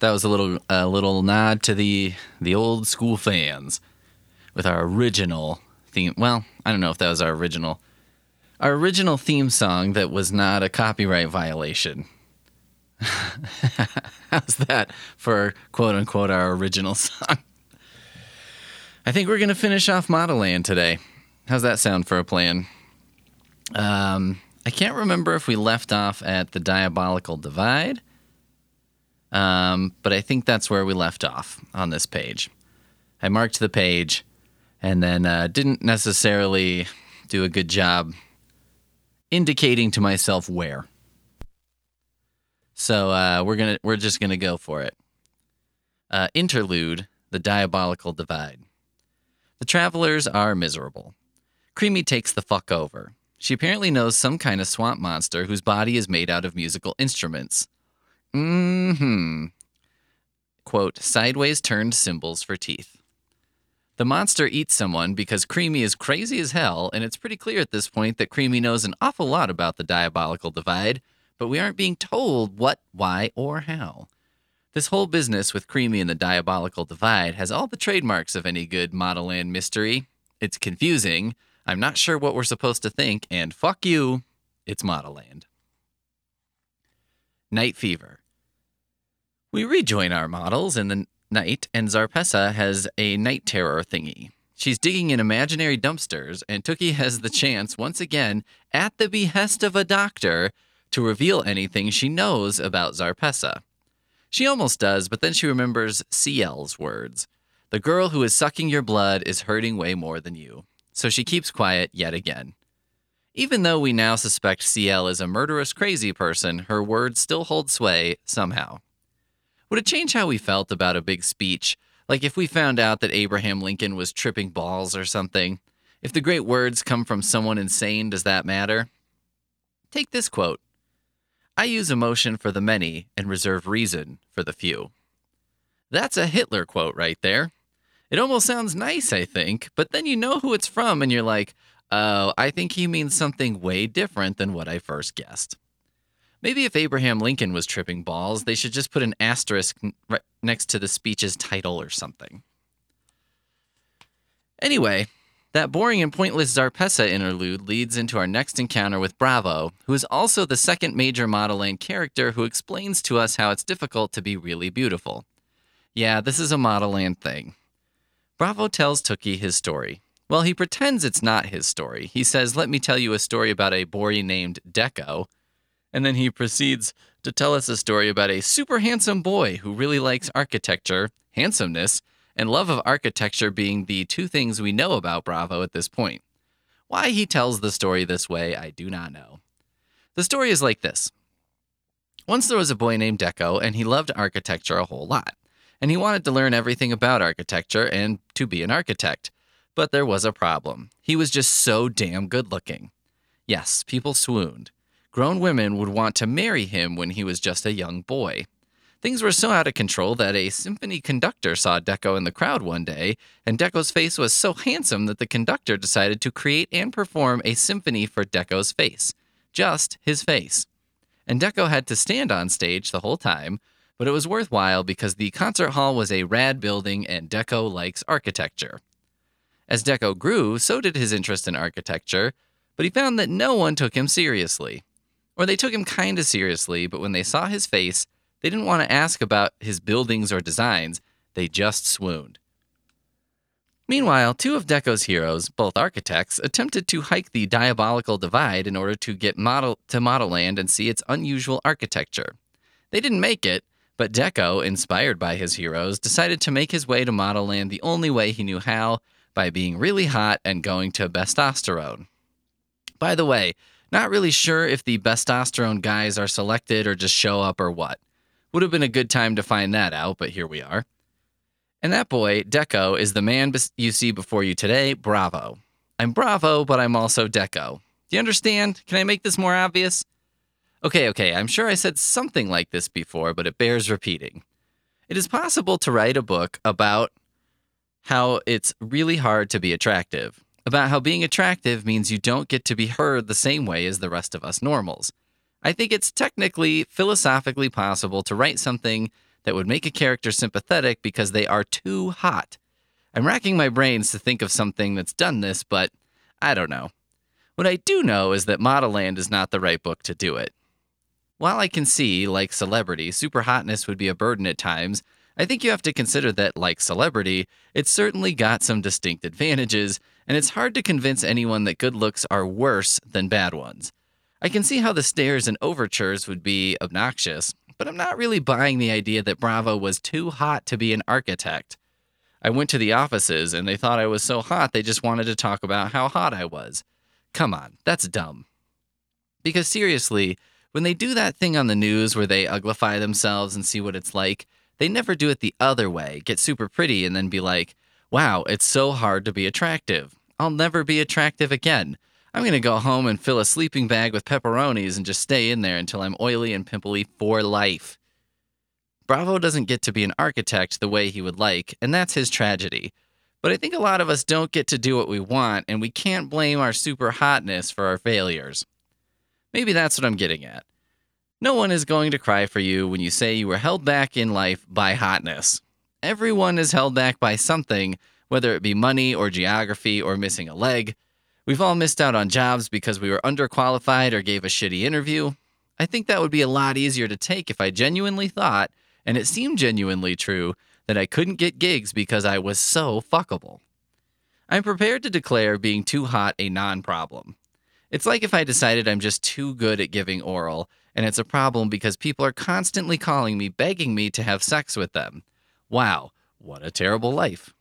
That was a little a little nod to the the old school fans with our original theme. Well, I don't know if that was our original our original theme song that was not a copyright violation. How's that for quote unquote our original song? I think we're gonna finish off Model Land today. How's that sound for a plan? Um, I can't remember if we left off at the diabolical divide, um, but I think that's where we left off on this page. I marked the page and then uh, didn't necessarily do a good job indicating to myself where. So uh, we're gonna we're just gonna go for it. Uh, interlude: the diabolical divide. The travelers are miserable. Creamy takes the fuck over. She apparently knows some kind of swamp monster whose body is made out of musical instruments. Mm-hmm. Quote, sideways turned symbols for teeth. The monster eats someone because Creamy is crazy as hell, and it's pretty clear at this point that Creamy knows an awful lot about the diabolical divide, but we aren't being told what, why, or how. This whole business with Creamy and the diabolical divide has all the trademarks of any good Model Land mystery. It's confusing, I'm not sure what we're supposed to think, and fuck you, it's Model Land. Night Fever. We rejoin our models in the night, and Zarpessa has a night terror thingy. She's digging in imaginary dumpsters, and Tookie has the chance, once again, at the behest of a doctor, to reveal anything she knows about Zarpessa. She almost does, but then she remembers CL's words The girl who is sucking your blood is hurting way more than you. So she keeps quiet yet again. Even though we now suspect CL is a murderous crazy person, her words still hold sway somehow. Would it change how we felt about a big speech? Like if we found out that Abraham Lincoln was tripping balls or something? If the great words come from someone insane, does that matter? Take this quote I use emotion for the many and reserve reason for the few. That's a Hitler quote right there. It almost sounds nice, I think, but then you know who it's from and you're like, oh, I think he means something way different than what I first guessed. Maybe if Abraham Lincoln was tripping balls, they should just put an asterisk right next to the speech's title or something. Anyway, that boring and pointless Zarpessa interlude leads into our next encounter with Bravo, who is also the second major Model Land character who explains to us how it's difficult to be really beautiful. Yeah, this is a Model Land thing. Bravo tells Tookie his story. Well, he pretends it's not his story. He says, Let me tell you a story about a boy named Deco. And then he proceeds to tell us a story about a super handsome boy who really likes architecture, handsomeness, and love of architecture being the two things we know about Bravo at this point. Why he tells the story this way, I do not know. The story is like this Once there was a boy named Deco, and he loved architecture a whole lot. And he wanted to learn everything about architecture and to be an architect. But there was a problem. He was just so damn good looking. Yes, people swooned. Grown women would want to marry him when he was just a young boy. Things were so out of control that a symphony conductor saw Deco in the crowd one day, and Deco's face was so handsome that the conductor decided to create and perform a symphony for Deco's face. Just his face. And Deco had to stand on stage the whole time, but it was worthwhile because the concert hall was a rad building and Deco likes architecture. As Deco grew, so did his interest in architecture, but he found that no one took him seriously. Or they took him kinda seriously, but when they saw his face, they didn't want to ask about his buildings or designs, they just swooned. Meanwhile, two of Deco's heroes, both architects, attempted to hike the diabolical divide in order to get model to Model Land and see its unusual architecture. They didn't make it, but Deco, inspired by his heroes, decided to make his way to Model Land the only way he knew how by being really hot and going to Bestosterone. By the way, not really sure if the Bestosterone guys are selected or just show up or what. Would have been a good time to find that out, but here we are. And that boy, Deco, is the man you see before you today, Bravo. I'm Bravo, but I'm also Deco. Do you understand? Can I make this more obvious? Okay, okay, I'm sure I said something like this before, but it bears repeating. It is possible to write a book about how it's really hard to be attractive, about how being attractive means you don't get to be heard the same way as the rest of us normals. I think it's technically, philosophically possible to write something that would make a character sympathetic because they are too hot. I'm racking my brains to think of something that's done this, but I don't know. What I do know is that Model Land is not the right book to do it. While I can see, like Celebrity, super hotness would be a burden at times, I think you have to consider that, like Celebrity, it's certainly got some distinct advantages, and it's hard to convince anyone that good looks are worse than bad ones. I can see how the stares and overtures would be obnoxious, but I'm not really buying the idea that Bravo was too hot to be an architect. I went to the offices and they thought I was so hot they just wanted to talk about how hot I was. Come on, that's dumb. Because seriously, when they do that thing on the news where they uglify themselves and see what it's like, they never do it the other way, get super pretty, and then be like, wow, it's so hard to be attractive. I'll never be attractive again. I'm going to go home and fill a sleeping bag with pepperonis and just stay in there until I'm oily and pimply for life. Bravo doesn't get to be an architect the way he would like, and that's his tragedy. But I think a lot of us don't get to do what we want, and we can't blame our super hotness for our failures. Maybe that's what I'm getting at. No one is going to cry for you when you say you were held back in life by hotness. Everyone is held back by something, whether it be money or geography or missing a leg. We've all missed out on jobs because we were underqualified or gave a shitty interview. I think that would be a lot easier to take if I genuinely thought, and it seemed genuinely true, that I couldn't get gigs because I was so fuckable. I'm prepared to declare being too hot a non problem. It's like if I decided I'm just too good at giving oral and it's a problem because people are constantly calling me, begging me to have sex with them. Wow, what a terrible life.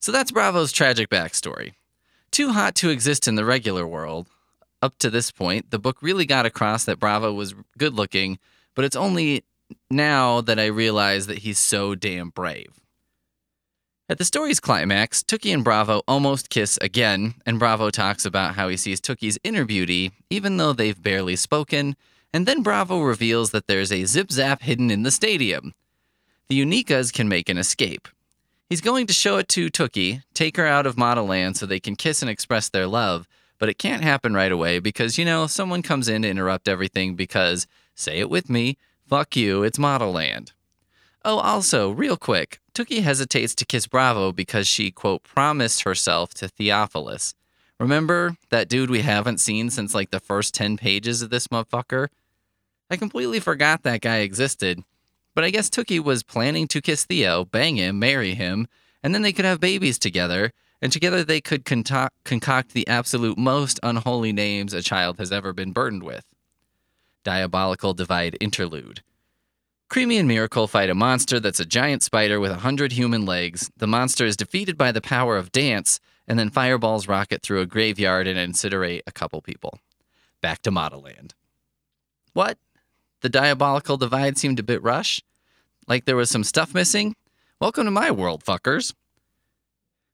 So that's Bravo's tragic backstory. Too hot to exist in the regular world. Up to this point, the book really got across that Bravo was good looking, but it's only now that I realize that he's so damn brave. At the story's climax, Tookie and Bravo almost kiss again, and Bravo talks about how he sees Tookie's inner beauty, even though they've barely spoken, and then Bravo reveals that there's a zip zap hidden in the stadium. The Unikas can make an escape. He's going to show it to Tookie, take her out of Model Land so they can kiss and express their love, but it can't happen right away because, you know, someone comes in to interrupt everything because, say it with me, fuck you, it's Model Land. Oh, also, real quick, Tookie hesitates to kiss Bravo because she, quote, promised herself to Theophilus. Remember that dude we haven't seen since like the first 10 pages of this motherfucker? I completely forgot that guy existed, but I guess Tookie was planning to kiss Theo, bang him, marry him, and then they could have babies together, and together they could concoct the absolute most unholy names a child has ever been burdened with. Diabolical Divide Interlude. Creamy and Miracle fight a monster that's a giant spider with a hundred human legs. The monster is defeated by the power of dance, and then fireballs rocket through a graveyard and incinerate a couple people. Back to Model Land. What? The diabolical divide seemed a bit rush? Like there was some stuff missing? Welcome to my world, fuckers.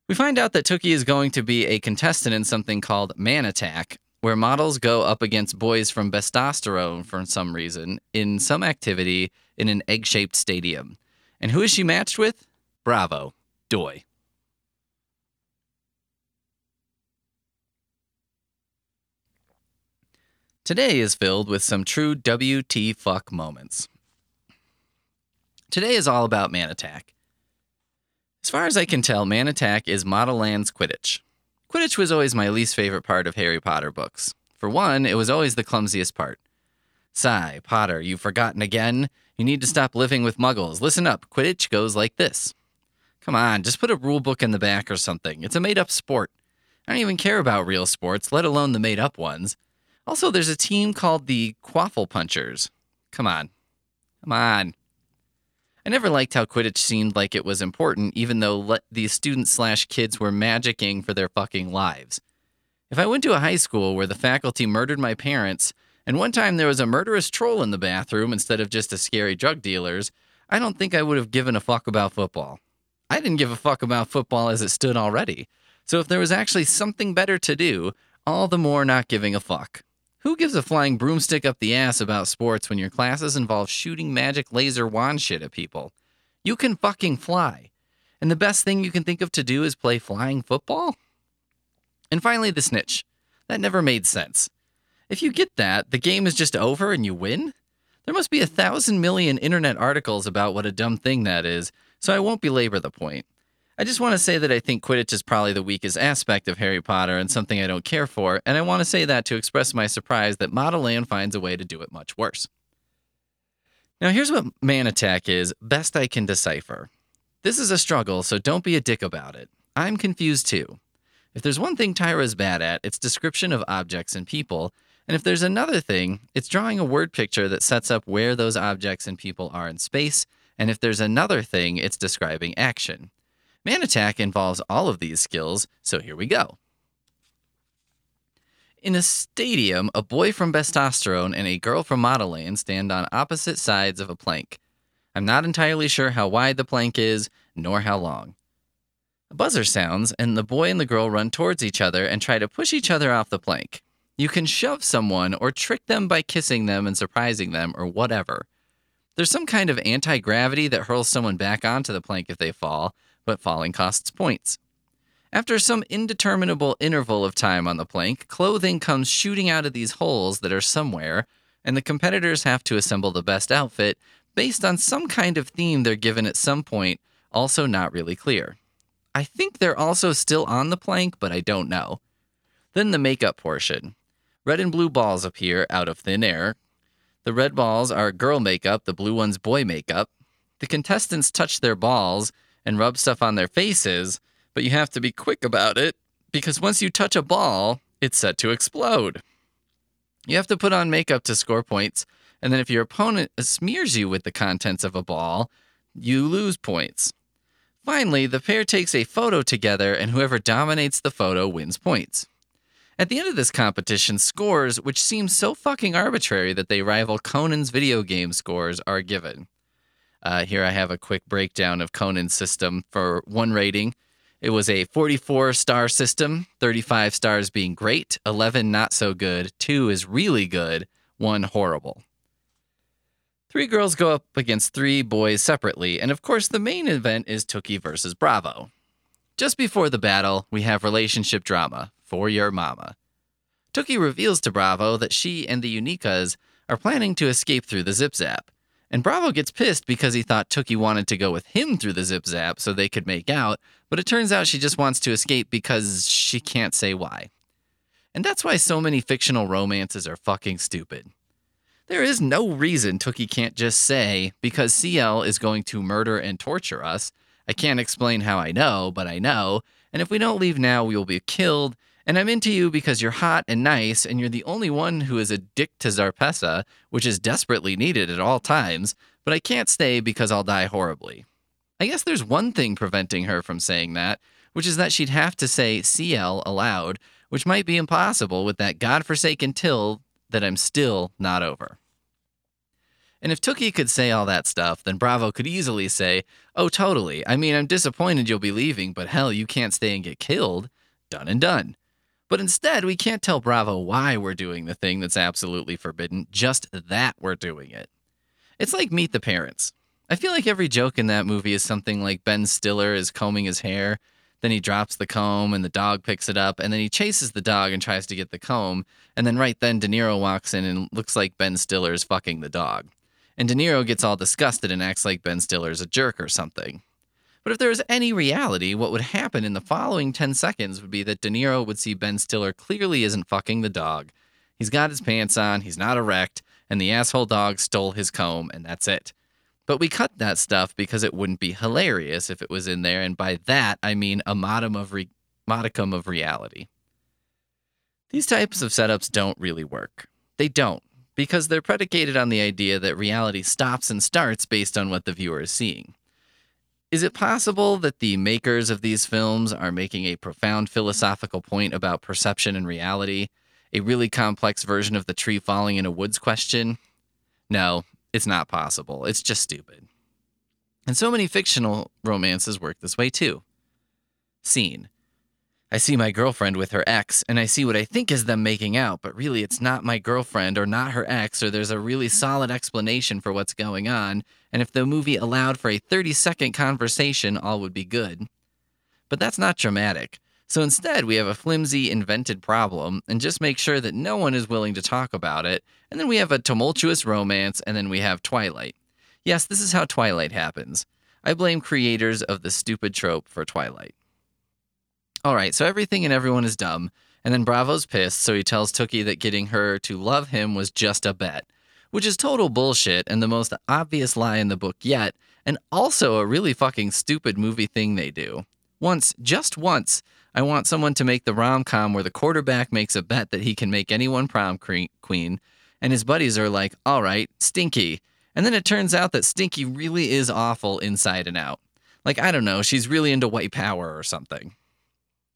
We find out that Tookie is going to be a contestant in something called Man Attack, where models go up against boys from Bestosterone for some reason in some activity in an egg shaped stadium. And who is she matched with? Bravo, Doi. Today is filled with some true WT fuck moments. Today is all about Man Attack. As far as I can tell, Man Attack is Model Land's Quidditch. Quidditch was always my least favorite part of Harry Potter books. For one, it was always the clumsiest part. Sigh, Potter, you've forgotten again? You need to stop living with muggles. Listen up, Quidditch goes like this. Come on, just put a rule book in the back or something. It's a made up sport. I don't even care about real sports, let alone the made up ones. Also, there's a team called the Quaffle Punchers. Come on. Come on. I never liked how Quidditch seemed like it was important, even though le- these students slash kids were magicking for their fucking lives. If I went to a high school where the faculty murdered my parents, and one time there was a murderous troll in the bathroom instead of just a scary drug dealers, I don't think I would have given a fuck about football. I didn't give a fuck about football as it stood already. So if there was actually something better to do, all the more not giving a fuck. Who gives a flying broomstick up the ass about sports when your classes involve shooting magic laser wand shit at people? You can fucking fly. And the best thing you can think of to do is play flying football? And finally, the snitch. That never made sense. If you get that, the game is just over and you win? There must be a thousand million internet articles about what a dumb thing that is, so I won't belabor the point. I just want to say that I think Quidditch is probably the weakest aspect of Harry Potter and something I don't care for, and I want to say that to express my surprise that Model Land finds a way to do it much worse. Now, here's what Man Attack is, best I can decipher. This is a struggle, so don't be a dick about it. I'm confused too. If there's one thing Tyra is bad at, it's description of objects and people, and if there's another thing, it's drawing a word picture that sets up where those objects and people are in space, and if there's another thing, it's describing action. Man Attack involves all of these skills, so here we go. In a stadium, a boy from Bestosterone and a girl from Modeland stand on opposite sides of a plank. I'm not entirely sure how wide the plank is, nor how long. A buzzer sounds, and the boy and the girl run towards each other and try to push each other off the plank. You can shove someone or trick them by kissing them and surprising them or whatever. There's some kind of anti gravity that hurls someone back onto the plank if they fall, but falling costs points. After some indeterminable interval of time on the plank, clothing comes shooting out of these holes that are somewhere, and the competitors have to assemble the best outfit based on some kind of theme they're given at some point, also not really clear. I think they're also still on the plank, but I don't know. Then the makeup portion. Red and blue balls appear out of thin air. The red balls are girl makeup, the blue ones boy makeup. The contestants touch their balls, and rub stuff on their faces, but you have to be quick about it because once you touch a ball, it's set to explode. You have to put on makeup to score points, and then if your opponent smears you with the contents of a ball, you lose points. Finally, the pair takes a photo together, and whoever dominates the photo wins points. At the end of this competition, scores, which seem so fucking arbitrary that they rival Conan's video game scores, are given. Uh, here I have a quick breakdown of Conan's system for one rating. It was a 44 star system, 35 stars being great, 11 not so good, 2 is really good, 1 horrible. Three girls go up against three boys separately, and of course, the main event is Tookie versus Bravo. Just before the battle, we have relationship drama for your mama. Tookie reveals to Bravo that she and the Unikas are planning to escape through the Zip Zap. And Bravo gets pissed because he thought Tookie wanted to go with him through the zip zap so they could make out, but it turns out she just wants to escape because she can't say why. And that's why so many fictional romances are fucking stupid. There is no reason Tookie can't just say, because CL is going to murder and torture us. I can't explain how I know, but I know. And if we don't leave now, we will be killed, and I'm into you because you're hot and nice, and you're the only one who is a dick to Zarpessa, which is desperately needed at all times, but I can't stay because I'll die horribly. I guess there's one thing preventing her from saying that, which is that she'd have to say CL aloud, which might be impossible with that godforsaken till that I'm still not over. And if Tookie could say all that stuff, then Bravo could easily say, Oh, totally. I mean, I'm disappointed you'll be leaving, but hell, you can't stay and get killed. Done and done. But instead, we can't tell Bravo why we're doing the thing that's absolutely forbidden, just that we're doing it. It's like Meet the Parents. I feel like every joke in that movie is something like Ben Stiller is combing his hair, then he drops the comb and the dog picks it up, and then he chases the dog and tries to get the comb, and then right then De Niro walks in and looks like Ben Stiller is fucking the dog. And De Niro gets all disgusted and acts like Ben Stiller's a jerk or something. But if there was any reality, what would happen in the following 10 seconds would be that De Niro would see Ben Stiller clearly isn't fucking the dog. He's got his pants on, he's not erect, and the asshole dog stole his comb, and that's it. But we cut that stuff because it wouldn't be hilarious if it was in there, and by that I mean a modicum of, re- modicum of reality. These types of setups don't really work. They don't, because they're predicated on the idea that reality stops and starts based on what the viewer is seeing. Is it possible that the makers of these films are making a profound philosophical point about perception and reality? A really complex version of the tree falling in a woods question? No, it's not possible. It's just stupid. And so many fictional romances work this way too. Scene I see my girlfriend with her ex, and I see what I think is them making out, but really it's not my girlfriend or not her ex, or there's a really solid explanation for what's going on, and if the movie allowed for a 30 second conversation, all would be good. But that's not dramatic. So instead, we have a flimsy, invented problem and just make sure that no one is willing to talk about it. And then we have a tumultuous romance, and then we have Twilight. Yes, this is how Twilight happens. I blame creators of the stupid trope for Twilight. All right, so everything and everyone is dumb, and then Bravo's pissed, so he tells Tookie that getting her to love him was just a bet, which is total bullshit and the most obvious lie in the book yet, and also a really fucking stupid movie thing they do. Once, just once, I want someone to make the rom com where the quarterback makes a bet that he can make anyone prom queen, and his buddies are like, all right, Stinky. And then it turns out that Stinky really is awful inside and out. Like, I don't know, she's really into white power or something.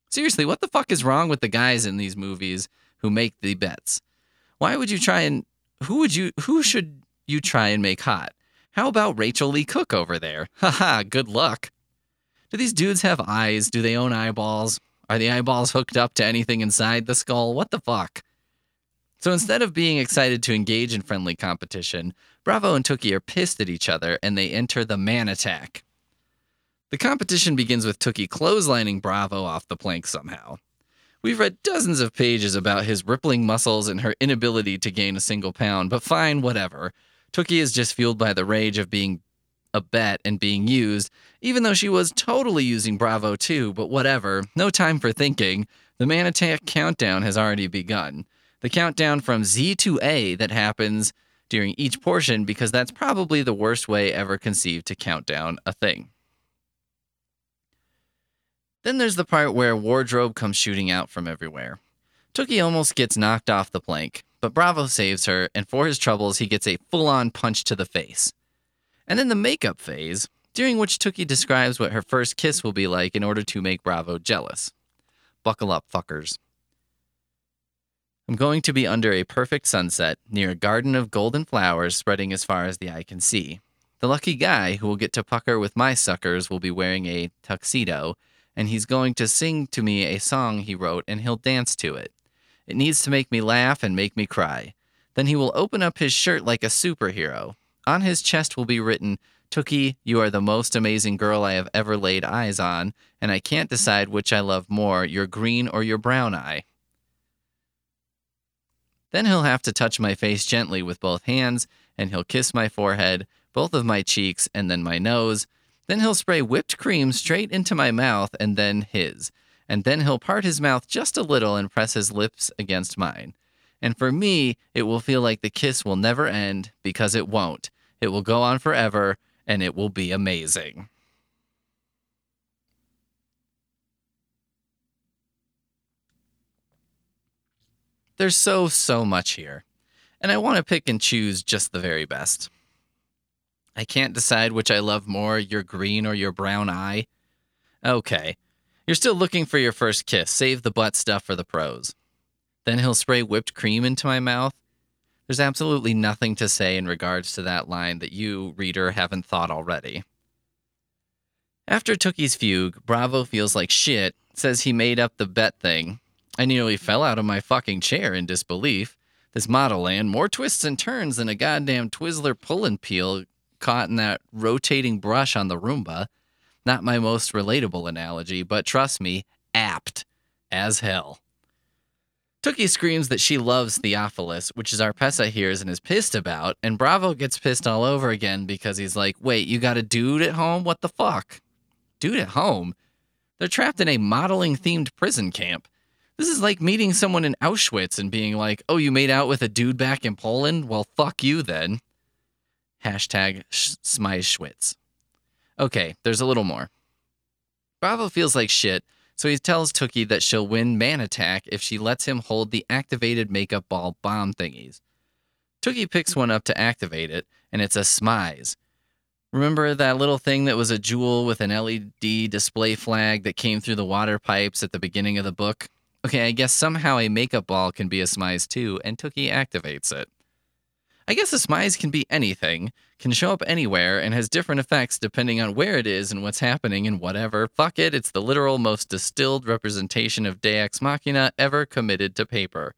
Seriously, what the fuck is wrong with the guys in these movies who make the bets? Why would you try and who would you who should you try and make hot? How about Rachael Leigh Cook over there? Haha, good luck. Do these dudes have eyes? Do they own eyeballs? Are the eyeballs hooked up to anything inside the skull? What the fuck? So instead of being excited to engage in friendly competition, Bravo and Tookie are pissed at each other and they enter the man attack. The competition begins with Tookie clotheslining Bravo off the plank somehow. We've read dozens of pages about his rippling muscles and her inability to gain a single pound, but fine, whatever. Tookie is just fueled by the rage of being a bet and being used, even though she was totally using Bravo too, but whatever. No time for thinking. The man attack countdown has already begun. The countdown from Z to A that happens during each portion because that's probably the worst way ever conceived to count down a thing. Then there's the part where wardrobe comes shooting out from everywhere. Tookie almost gets knocked off the plank, but Bravo saves her, and for his troubles, he gets a full on punch to the face. And then the makeup phase, during which Tookie describes what her first kiss will be like in order to make Bravo jealous. Buckle up, fuckers. I'm going to be under a perfect sunset near a garden of golden flowers spreading as far as the eye can see. The lucky guy who will get to pucker with my suckers will be wearing a tuxedo and he's going to sing to me a song he wrote and he'll dance to it. It needs to make me laugh and make me cry. Then he will open up his shirt like a superhero. On his chest will be written, Tookie, you are the most amazing girl I have ever laid eyes on, and I can't decide which I love more, your green or your brown eye. Then he'll have to touch my face gently with both hands, and he'll kiss my forehead, both of my cheeks, and then my nose, then he'll spray whipped cream straight into my mouth and then his. And then he'll part his mouth just a little and press his lips against mine. And for me, it will feel like the kiss will never end because it won't. It will go on forever and it will be amazing. There's so, so much here. And I want to pick and choose just the very best. I can't decide which I love more, your green or your brown eye. Okay. You're still looking for your first kiss. Save the butt stuff for the pros. Then he'll spray whipped cream into my mouth. There's absolutely nothing to say in regards to that line that you, reader, haven't thought already. After Tookie's fugue, Bravo feels like shit, says he made up the bet thing. I nearly fell out of my fucking chair in disbelief. This model land, more twists and turns than a goddamn Twizzler pull and peel caught in that rotating brush on the Roomba. Not my most relatable analogy, but trust me, apt as hell. Tookie screams that she loves Theophilus, which Zarpessa hears and is pissed about, and Bravo gets pissed all over again because he's like, wait, you got a dude at home? What the fuck? Dude at home? They're trapped in a modeling themed prison camp. This is like meeting someone in Auschwitz and being like, oh, you made out with a dude back in Poland? Well, fuck you then. Hashtag Schwitz. Okay, there's a little more. Bravo feels like shit, so he tells Tookie that she'll win Man Attack if she lets him hold the activated makeup ball bomb thingies. Tookie picks one up to activate it, and it's a Smize. Remember that little thing that was a jewel with an LED display flag that came through the water pipes at the beginning of the book? Okay, I guess somehow a makeup ball can be a Smize too, and Tookie activates it. I guess a smize can be anything, can show up anywhere, and has different effects depending on where it is and what's happening and whatever. Fuck it, it's the literal most distilled representation of Deus Machina ever committed to paper.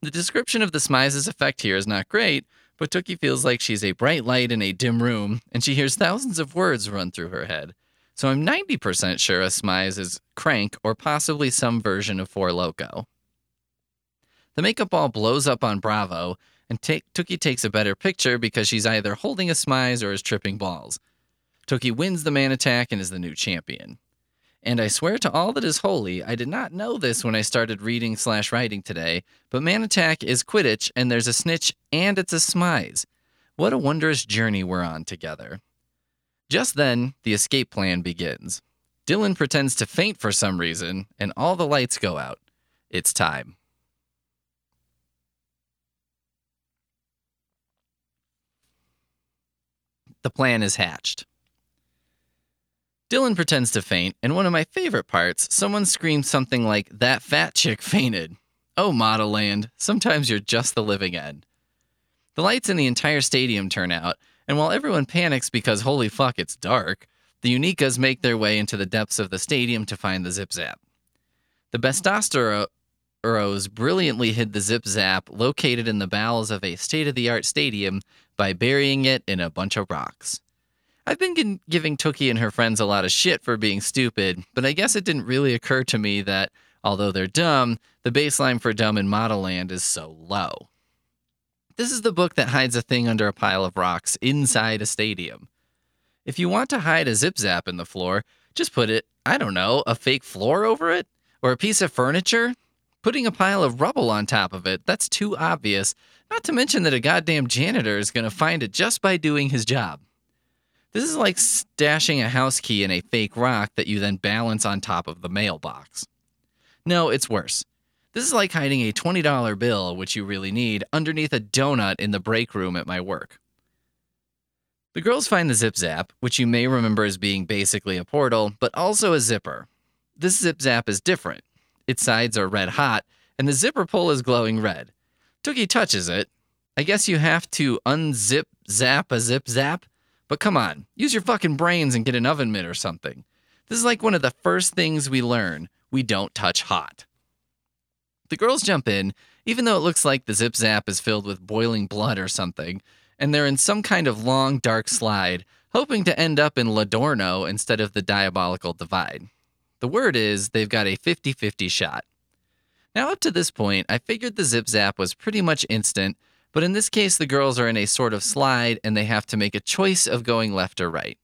The description of the smize's effect here is not great, but Tookie feels like she's a bright light in a dim room, and she hears thousands of words run through her head. So I'm 90% sure a Smize is Crank or possibly some version of Four Loco. The makeup ball blows up on Bravo, and Ta- Tookie takes a better picture because she's either holding a Smize or is tripping balls. Tookie wins the man attack and is the new champion. And I swear to all that is holy, I did not know this when I started reading slash writing today, but man attack is Quidditch and there's a snitch and it's a Smize. What a wondrous journey we're on together. Just then, the escape plan begins. Dylan pretends to faint for some reason, and all the lights go out. It's time. The plan is hatched. Dylan pretends to faint, and one of my favorite parts, someone screams something like, That fat chick fainted. Oh, Model Land, sometimes you're just the living end. The lights in the entire stadium turn out, and while everyone panics because holy fuck, it's dark, the Unikas make their way into the depths of the stadium to find the Zip Zap. The Bestosteros brilliantly hid the Zip Zap located in the bowels of a state of the art stadium by burying it in a bunch of rocks. I've been giving Tookie and her friends a lot of shit for being stupid, but I guess it didn't really occur to me that, although they're dumb, the baseline for dumb in Model Land is so low. This is the book that hides a thing under a pile of rocks inside a stadium. If you want to hide a zip zap in the floor, just put it, I don't know, a fake floor over it? Or a piece of furniture? Putting a pile of rubble on top of it, that's too obvious, not to mention that a goddamn janitor is going to find it just by doing his job. This is like stashing a house key in a fake rock that you then balance on top of the mailbox. No, it's worse. This is like hiding a $20 bill, which you really need, underneath a donut in the break room at my work. The girls find the zip zap, which you may remember as being basically a portal, but also a zipper. This zip zap is different. Its sides are red hot, and the zipper pull is glowing red. Tookie touches it. I guess you have to unzip zap a zip zap, but come on, use your fucking brains and get an oven mitt or something. This is like one of the first things we learn we don't touch hot. The girls jump in, even though it looks like the zip zap is filled with boiling blood or something, and they're in some kind of long, dark slide, hoping to end up in Ladorno instead of the diabolical divide. The word is they've got a 50 50 shot. Now, up to this point, I figured the zip zap was pretty much instant, but in this case, the girls are in a sort of slide and they have to make a choice of going left or right.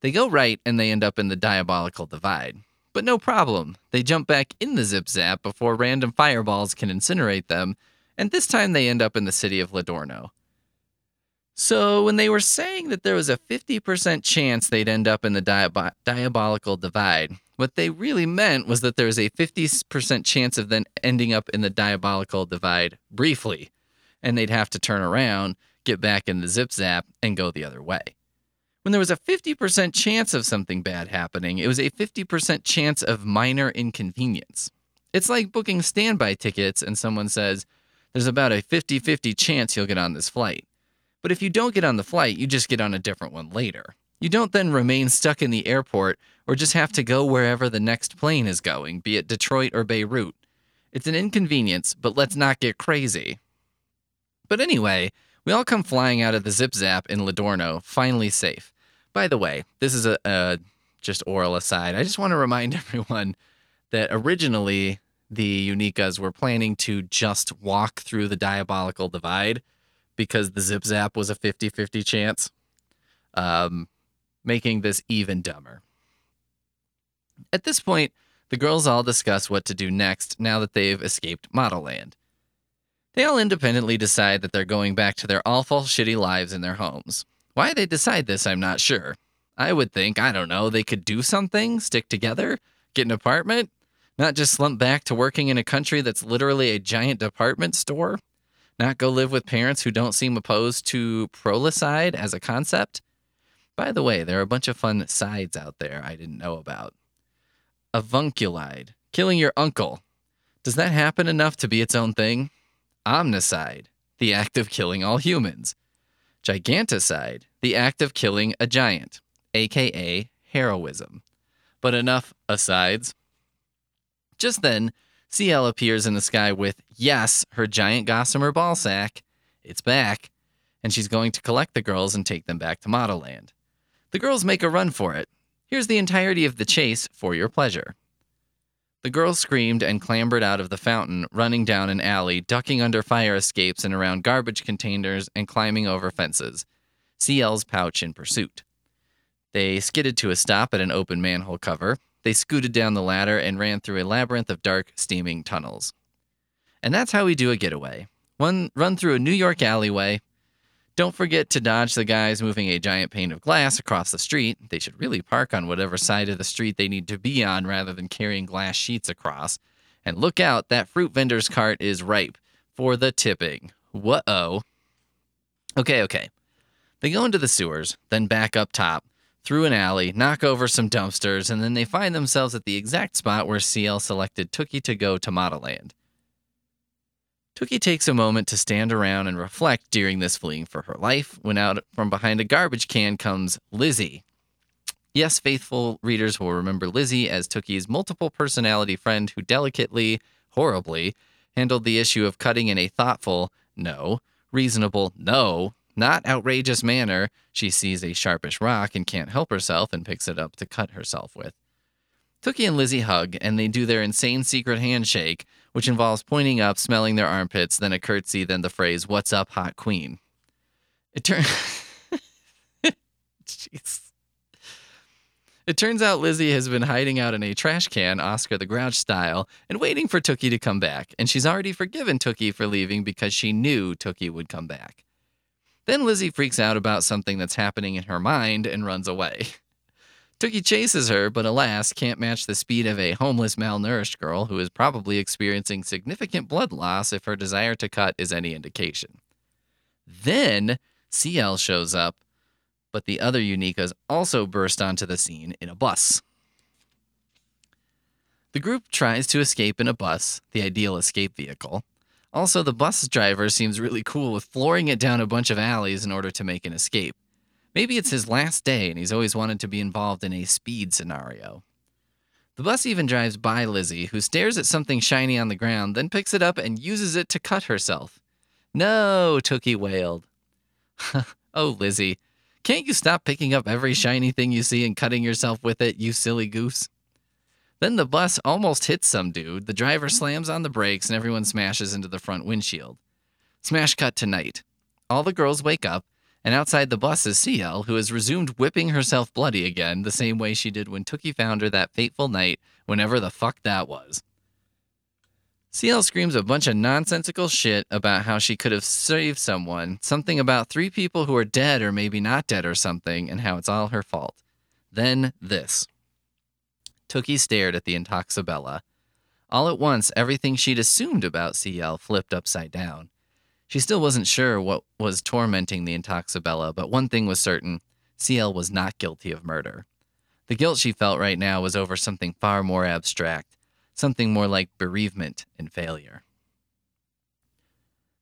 They go right and they end up in the diabolical divide. But no problem. They jump back in the zip zap before random fireballs can incinerate them, and this time they end up in the city of Ladorno. So, when they were saying that there was a 50% chance they'd end up in the diab- diabolical divide, what they really meant was that there was a 50% chance of then ending up in the diabolical divide briefly, and they'd have to turn around, get back in the zip zap, and go the other way when there was a 50% chance of something bad happening, it was a 50% chance of minor inconvenience. It's like booking standby tickets and someone says, there's about a 50 50 chance you'll get on this flight. But if you don't get on the flight, you just get on a different one later. You don't then remain stuck in the airport or just have to go wherever the next plane is going, be it Detroit or Beirut. It's an inconvenience, but let's not get crazy. But anyway, we all come flying out of the zip zap in Ladorno, finally safe. By the way, this is a, a just oral aside. I just want to remind everyone that originally the Unikas were planning to just walk through the diabolical divide because the zip zap was a 50 50 chance, um, making this even dumber. At this point, the girls all discuss what to do next now that they've escaped Model Land. They all independently decide that they're going back to their awful, shitty lives in their homes. Why they decide this, I'm not sure. I would think, I don't know, they could do something, stick together, get an apartment, not just slump back to working in a country that's literally a giant department store, not go live with parents who don't seem opposed to prolicide as a concept. By the way, there are a bunch of fun sides out there I didn't know about. Avunculide, killing your uncle. Does that happen enough to be its own thing? Omnicide, the act of killing all humans. Giganticide, the act of killing a giant, aka heroism. But enough asides. Just then, CL appears in the sky with, yes, her giant gossamer ball sack. It's back, and she's going to collect the girls and take them back to Model Land. The girls make a run for it. Here's the entirety of the chase for your pleasure. The girls screamed and clambered out of the fountain, running down an alley, ducking under fire escapes and around garbage containers, and climbing over fences. CL's pouch in pursuit. They skidded to a stop at an open manhole cover. They scooted down the ladder and ran through a labyrinth of dark, steaming tunnels. And that's how we do a getaway. One run through a New York alleyway. Don't forget to dodge the guys moving a giant pane of glass across the street. They should really park on whatever side of the street they need to be on rather than carrying glass sheets across. And look out, that fruit vendor's cart is ripe for the tipping. Whoa. oh. Okay, okay. They go into the sewers, then back up top, through an alley, knock over some dumpsters, and then they find themselves at the exact spot where CL selected Tookie to go to Modelland. Tookie takes a moment to stand around and reflect during this fleeing for her life when out from behind a garbage can comes Lizzie. Yes, faithful readers will remember Lizzie as Tookie's multiple personality friend who delicately, horribly, handled the issue of cutting in a thoughtful, no, reasonable, no, not outrageous manner. She sees a sharpish rock and can't help herself and picks it up to cut herself with. Tookie and Lizzie hug, and they do their insane secret handshake, which involves pointing up, smelling their armpits, then a curtsy, then the phrase, What's up, hot queen? It turns. Jeez. It turns out Lizzie has been hiding out in a trash can, Oscar the Grouch style, and waiting for Tookie to come back. And she's already forgiven Tookie for leaving because she knew Tookie would come back. Then Lizzie freaks out about something that's happening in her mind and runs away. Tookie chases her, but alas, can't match the speed of a homeless, malnourished girl who is probably experiencing significant blood loss if her desire to cut is any indication. Then CL shows up but the other Unikas also burst onto the scene in a bus. The group tries to escape in a bus, the ideal escape vehicle. Also, the bus driver seems really cool with flooring it down a bunch of alleys in order to make an escape. Maybe it's his last day and he's always wanted to be involved in a speed scenario. The bus even drives by Lizzie, who stares at something shiny on the ground, then picks it up and uses it to cut herself. No, Tookie wailed. oh, Lizzie, can't you stop picking up every shiny thing you see and cutting yourself with it, you silly goose? Then the bus almost hits some dude. The driver slams on the brakes and everyone smashes into the front windshield. Smash cut to night. All the girls wake up, and outside the bus is CL, who has resumed whipping herself bloody again, the same way she did when Tookie found her that fateful night, whenever the fuck that was. CL screams a bunch of nonsensical shit about how she could have saved someone, something about three people who are dead or maybe not dead or something, and how it's all her fault. Then this. Tookie stared at the Intoxibella. All at once, everything she'd assumed about CL flipped upside down. She still wasn't sure what was tormenting the Intoxibella, but one thing was certain CL was not guilty of murder. The guilt she felt right now was over something far more abstract something more like bereavement and failure.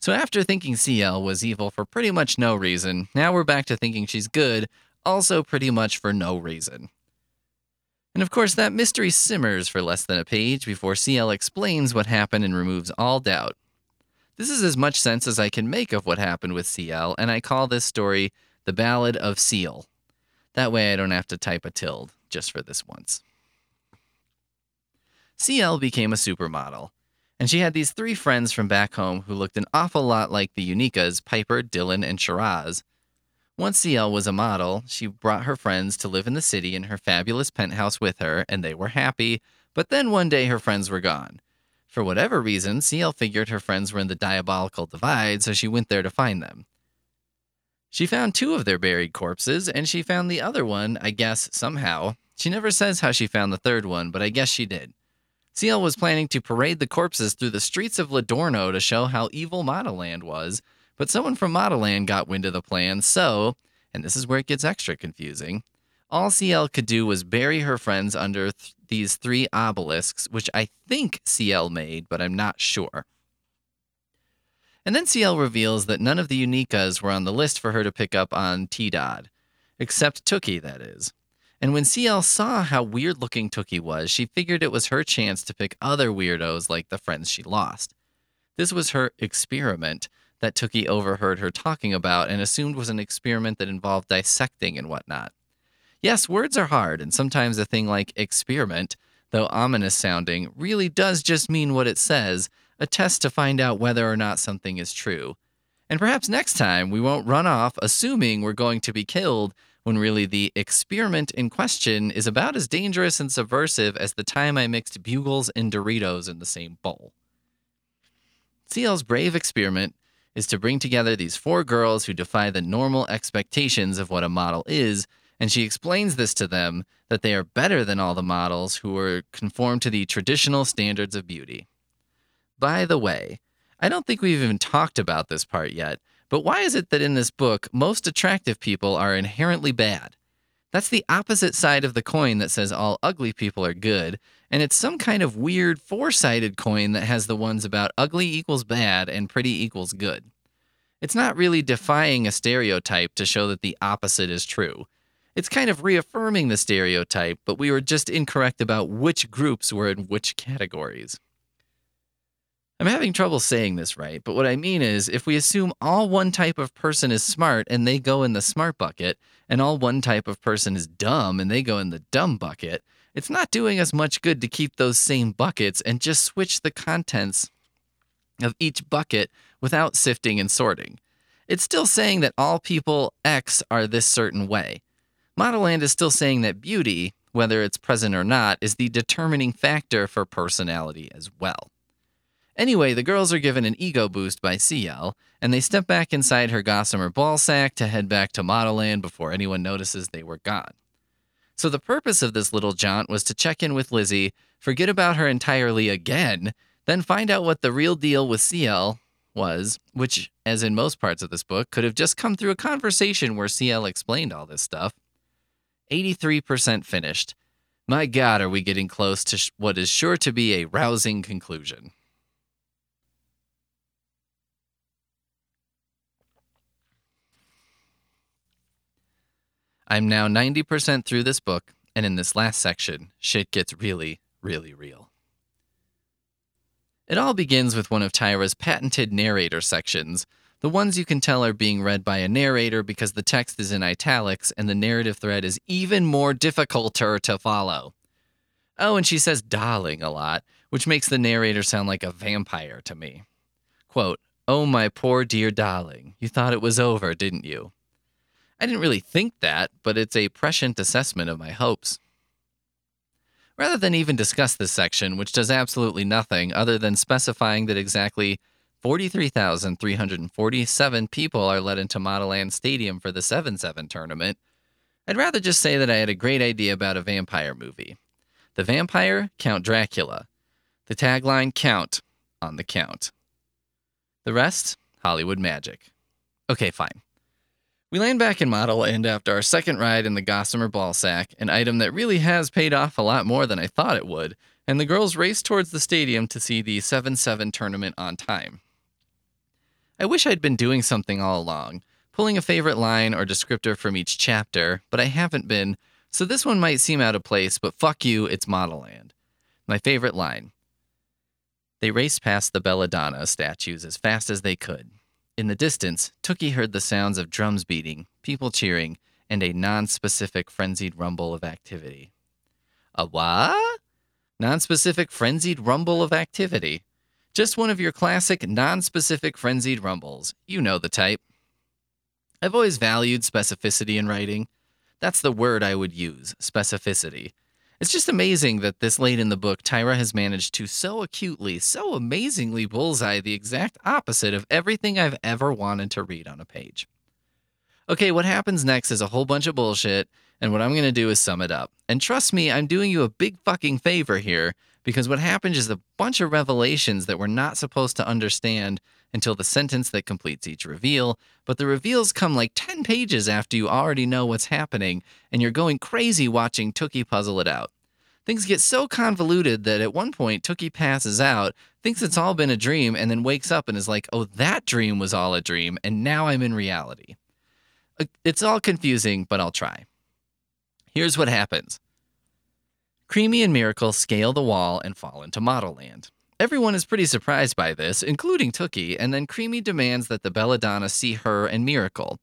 So, after thinking CL was evil for pretty much no reason, now we're back to thinking she's good, also pretty much for no reason. And of course, that mystery simmers for less than a page before CL explains what happened and removes all doubt. This is as much sense as I can make of what happened with CL, and I call this story The Ballad of Seal. That way I don't have to type a tilde just for this once. CL became a supermodel. And she had these three friends from back home who looked an awful lot like the Unikas Piper, Dylan, and Shiraz. Once CL was a model, she brought her friends to live in the city in her fabulous penthouse with her, and they were happy. But then one day her friends were gone. For whatever reason, CL figured her friends were in the diabolical divide, so she went there to find them. She found two of their buried corpses, and she found the other one, I guess, somehow. She never says how she found the third one, but I guess she did. CL was planning to parade the corpses through the streets of Ladorno to show how evil Modelland was, but someone from Modelland got wind of the plan, so, and this is where it gets extra confusing, all CL could do was bury her friends under th- these three obelisks, which I think CL made, but I'm not sure. And then CL reveals that none of the Unikas were on the list for her to pick up on T Dod, except Tookie, that is. And when CL saw how weird looking Tookie was, she figured it was her chance to pick other weirdos like the friends she lost. This was her experiment that Tookie overheard her talking about and assumed was an experiment that involved dissecting and whatnot. Yes, words are hard, and sometimes a thing like experiment, though ominous sounding, really does just mean what it says a test to find out whether or not something is true. And perhaps next time we won't run off assuming we're going to be killed when really the experiment in question is about as dangerous and subversive as the time I mixed bugles and Doritos in the same bowl. CL's brave experiment is to bring together these four girls who defy the normal expectations of what a model is, and she explains this to them that they are better than all the models who are conform to the traditional standards of beauty. By the way, I don't think we've even talked about this part yet, but why is it that in this book, most attractive people are inherently bad? That's the opposite side of the coin that says all ugly people are good, and it's some kind of weird four sided coin that has the ones about ugly equals bad and pretty equals good. It's not really defying a stereotype to show that the opposite is true. It's kind of reaffirming the stereotype, but we were just incorrect about which groups were in which categories. I'm having trouble saying this right, but what I mean is if we assume all one type of person is smart and they go in the smart bucket, and all one type of person is dumb and they go in the dumb bucket, it's not doing us much good to keep those same buckets and just switch the contents of each bucket without sifting and sorting. It's still saying that all people X are this certain way. Modelland is still saying that beauty, whether it's present or not, is the determining factor for personality as well. Anyway, the girls are given an ego boost by CL, and they step back inside her gossamer ball sack to head back to Modelland before anyone notices they were gone. So the purpose of this little jaunt was to check in with Lizzie, forget about her entirely again, then find out what the real deal with CL was, which, as in most parts of this book, could have just come through a conversation where CL explained all this stuff. 83% finished. My God, are we getting close to sh- what is sure to be a rousing conclusion? I'm now 90% through this book, and in this last section, shit gets really, really real. It all begins with one of Tyra's patented narrator sections, the ones you can tell are being read by a narrator because the text is in italics and the narrative thread is even more difficult to follow. Oh, and she says darling a lot, which makes the narrator sound like a vampire to me. Quote, Oh, my poor dear darling, you thought it was over, didn't you? I didn't really think that, but it's a prescient assessment of my hopes. Rather than even discuss this section, which does absolutely nothing other than specifying that exactly 43,347 people are let into Modelland Stadium for the 7 7 tournament, I'd rather just say that I had a great idea about a vampire movie. The vampire, Count Dracula. The tagline, Count on the Count. The rest, Hollywood magic. Okay, fine. We land back in Modelland after our second ride in the Gossamer ball sack, an item that really has paid off a lot more than I thought it would, and the girls race towards the stadium to see the 7 7 tournament on time. I wish I'd been doing something all along, pulling a favorite line or descriptor from each chapter, but I haven't been, so this one might seem out of place, but fuck you, it's Modelland. My favorite line They raced past the Belladonna statues as fast as they could. In the distance, Tookie heard the sounds of drums beating, people cheering, and a non-specific frenzied rumble of activity. A what? Non-specific frenzied rumble of activity. Just one of your classic non-specific frenzied rumbles. You know the type. I've always valued specificity in writing. That's the word I would use, specificity. It's just amazing that this late in the book, Tyra has managed to so acutely, so amazingly bullseye the exact opposite of everything I've ever wanted to read on a page. Okay, what happens next is a whole bunch of bullshit, and what I'm going to do is sum it up. And trust me, I'm doing you a big fucking favor here, because what happens is a bunch of revelations that we're not supposed to understand until the sentence that completes each reveal, but the reveals come like 10 pages after you already know what's happening, and you're going crazy watching Tookie puzzle it out. Things get so convoluted that at one point Tookie passes out, thinks it's all been a dream, and then wakes up and is like, oh, that dream was all a dream, and now I'm in reality. It's all confusing, but I'll try. Here's what happens Creamy and Miracle scale the wall and fall into Model Land. Everyone is pretty surprised by this, including Tookie, and then Creamy demands that the Belladonna see her and Miracle.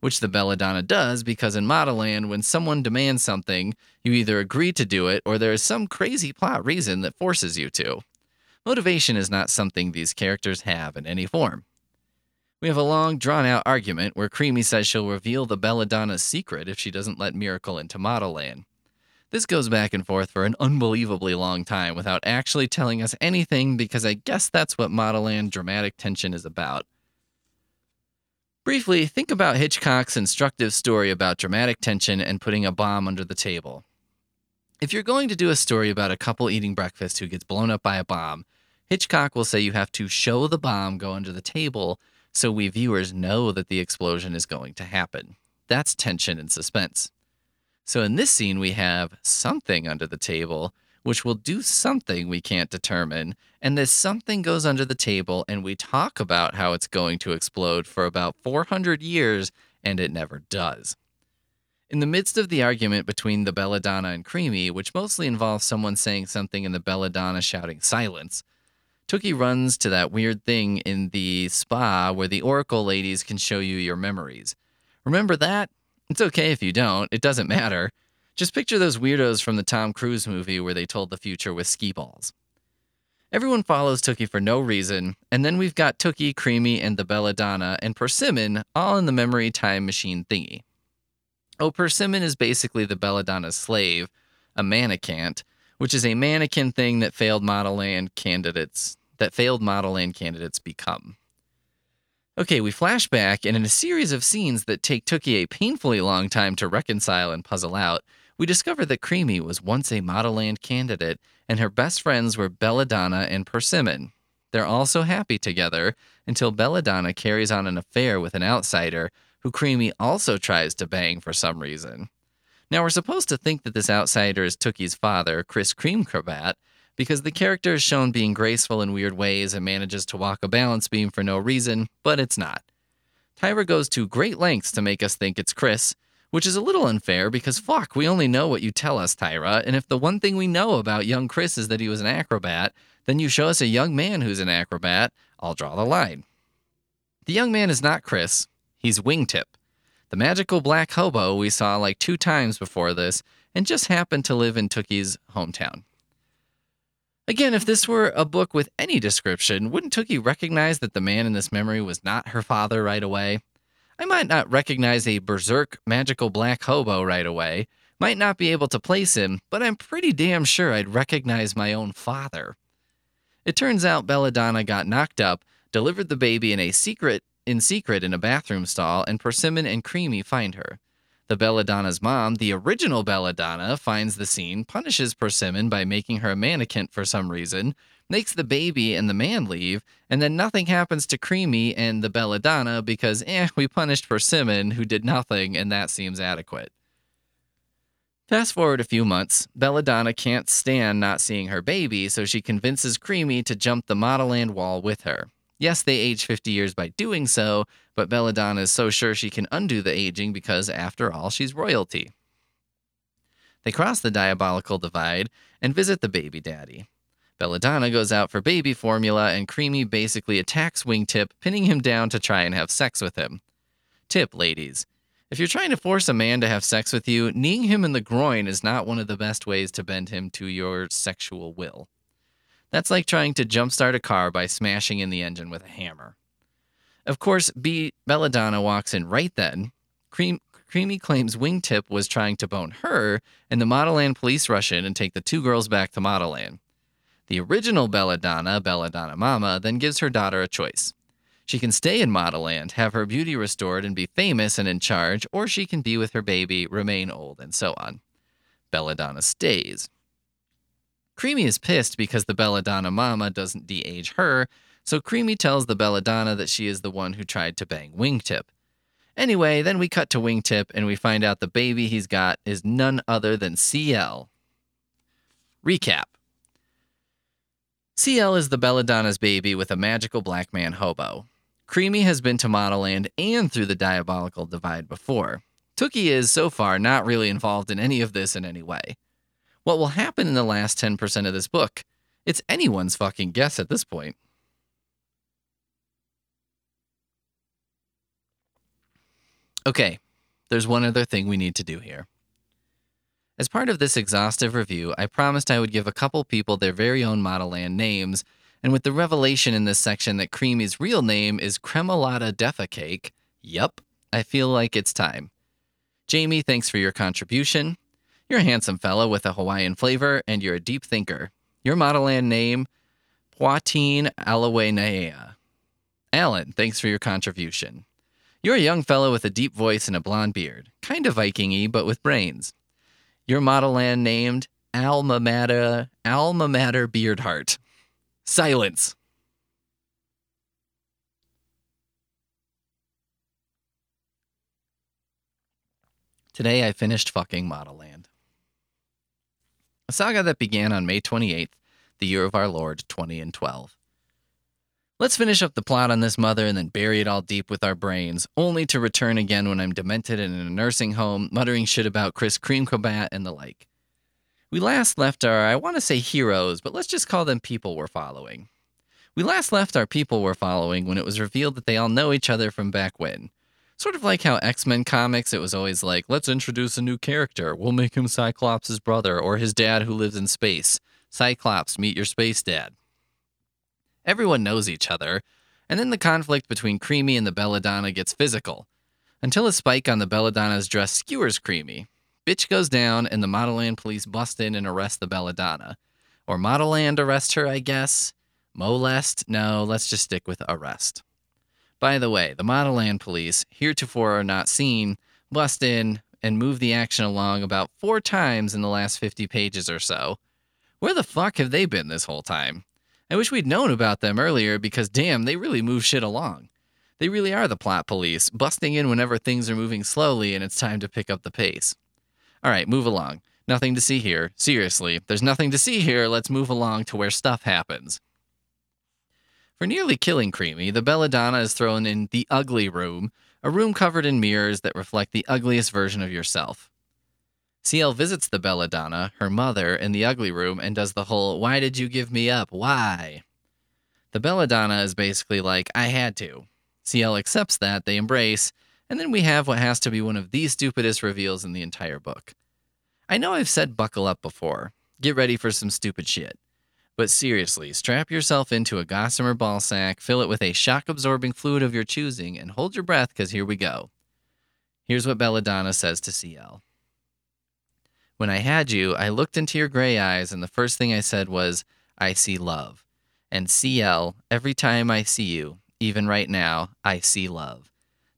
which the Belladonna does because in Modelland, when someone demands something, you either agree to do it or there is some crazy plot reason that forces you to. Motivation is not something these characters have in any form. We have a long, drawn out argument where Creamy says she'll reveal the Belladonna's secret if she doesn't let Miracle into Modelland. This goes back and forth for an unbelievably long time without actually telling us anything because I guess that's what Modelland dramatic tension is about. Briefly, think about Hitchcock's instructive story about dramatic tension and putting a bomb under the table. If you're going to do a story about a couple eating breakfast who gets blown up by a bomb, Hitchcock will say you have to show the bomb go under the table so we viewers know that the explosion is going to happen. That's tension and suspense. So in this scene, we have something under the table, which will do something we can't determine. And this something goes under the table, and we talk about how it's going to explode for about 400 years, and it never does. In the midst of the argument between the Belladonna and Creamy, which mostly involves someone saying something and the Belladonna shouting silence, Tookie runs to that weird thing in the spa where the Oracle ladies can show you your memories. Remember that? It's okay if you don't, it doesn't matter. Just picture those weirdos from the Tom Cruise movie where they told the future with ski balls. Everyone follows Tookie for no reason, and then we've got Tookie, Creamy, and the Belladonna, and Persimmon all in the memory time machine thingy. Oh, Persimmon is basically the Belladonna's slave, a mannequin, which is a mannequin thing that failed Model Land candidates that failed Model Land candidates become. Okay, we flash back, and in a series of scenes that take Tookie a painfully long time to reconcile and puzzle out, we discover that Creamy was once a Model Land candidate, and her best friends were Belladonna and Persimmon. They're also happy together until Belladonna carries on an affair with an outsider who Creamy also tries to bang for some reason. Now, we're supposed to think that this outsider is Tookie's father, Chris Creamcravat, because the character is shown being graceful in weird ways and manages to walk a balance beam for no reason, but it's not. Tyra goes to great lengths to make us think it's Chris, which is a little unfair because fuck, we only know what you tell us, Tyra, and if the one thing we know about young Chris is that he was an acrobat, then you show us a young man who's an acrobat, I'll draw the line. The young man is not Chris, He's Wingtip, the magical black hobo we saw like two times before this and just happened to live in Tookie's hometown. Again, if this were a book with any description, wouldn't Tookie recognize that the man in this memory was not her father right away? I might not recognize a berserk magical black hobo right away, might not be able to place him, but I'm pretty damn sure I'd recognize my own father. It turns out Belladonna got knocked up, delivered the baby in a secret in secret in a bathroom stall, and Persimmon and Creamy find her. The Belladonna's mom, the original Belladonna, finds the scene, punishes Persimmon by making her a mannequin for some reason, makes the baby and the man leave, and then nothing happens to Creamy and the Belladonna because, eh, we punished Persimmon, who did nothing, and that seems adequate. Fast forward a few months, Belladonna can't stand not seeing her baby, so she convinces Creamy to jump the Modelland wall with her. Yes, they age 50 years by doing so, but Belladonna is so sure she can undo the aging because, after all, she's royalty. They cross the diabolical divide and visit the baby daddy. Belladonna goes out for baby formula, and Creamy basically attacks Wingtip, pinning him down to try and have sex with him. Tip, ladies. If you're trying to force a man to have sex with you, kneeing him in the groin is not one of the best ways to bend him to your sexual will. That's like trying to jumpstart a car by smashing in the engine with a hammer. Of course, B. Belladonna walks in right then. Cream, Creamy claims Wingtip was trying to bone her, and the Modelland police rush in and take the two girls back to Modelland. The original Belladonna, Belladonna Mama, then gives her daughter a choice. She can stay in Modelland, have her beauty restored, and be famous and in charge, or she can be with her baby, remain old, and so on. Belladonna stays. Creamy is pissed because the Belladonna mama doesn't de-age her, so Creamy tells the Belladonna that she is the one who tried to bang Wingtip. Anyway, then we cut to Wingtip and we find out the baby he's got is none other than CL. Recap CL is the Belladonna's baby with a magical black man hobo. Creamy has been to Modelland and through the diabolical divide before. Tookie is, so far, not really involved in any of this in any way. What will happen in the last 10% of this book? It's anyone's fucking guess at this point. Okay, there's one other thing we need to do here. As part of this exhaustive review, I promised I would give a couple people their very own Model Land names, and with the revelation in this section that Creamy's real name is Cremolata Deffa Cake, yup, I feel like it's time. Jamie, thanks for your contribution. You're a handsome fellow with a Hawaiian flavor, and you're a deep thinker. Your Model Land name, Poitine Alawenea. Alan, thanks for your contribution. You're a young fellow with a deep voice and a blonde beard, kind of Viking-y, but with brains. Your model land named Alma Mater, Alma Mater Beardheart. Silence. Today I finished fucking Model Land. A saga that began on May 28th, the year of our Lord 20 and 12. Let's finish up the plot on this mother and then bury it all deep with our brains, only to return again when I'm demented and in a nursing home, muttering shit about Chris Creamcobat and the like. We last left our, I want to say heroes, but let's just call them people we're following. We last left our people we're following when it was revealed that they all know each other from back when. Sort of like how X Men comics, it was always like, let's introduce a new character. We'll make him Cyclops' brother or his dad who lives in space. Cyclops, meet your space dad. Everyone knows each other, and then the conflict between Creamy and the Belladonna gets physical. Until a spike on the Belladonna's dress skewers Creamy. Bitch goes down, and the Model Land police bust in and arrest the Belladonna. Or Model Land arrest her, I guess. Molest? No, let's just stick with arrest. By the way, the Model Land police, heretofore are not seen, bust in and move the action along about four times in the last 50 pages or so. Where the fuck have they been this whole time? I wish we'd known about them earlier because damn, they really move shit along. They really are the plot police, busting in whenever things are moving slowly and it's time to pick up the pace. All right, move along. Nothing to see here. Seriously, there's nothing to see here. Let's move along to where stuff happens. For nearly killing Creamy, the Belladonna is thrown in the ugly room, a room covered in mirrors that reflect the ugliest version of yourself. CL visits the Belladonna, her mother, in the ugly room and does the whole, Why did you give me up? Why? The Belladonna is basically like, I had to. CL accepts that, they embrace, and then we have what has to be one of the stupidest reveals in the entire book. I know I've said buckle up before. Get ready for some stupid shit. But seriously, strap yourself into a gossamer ball sack, fill it with a shock absorbing fluid of your choosing, and hold your breath because here we go. Here's what Belladonna says to CL. When I had you, I looked into your gray eyes, and the first thing I said was, I see love. And CL, every time I see you, even right now, I see love.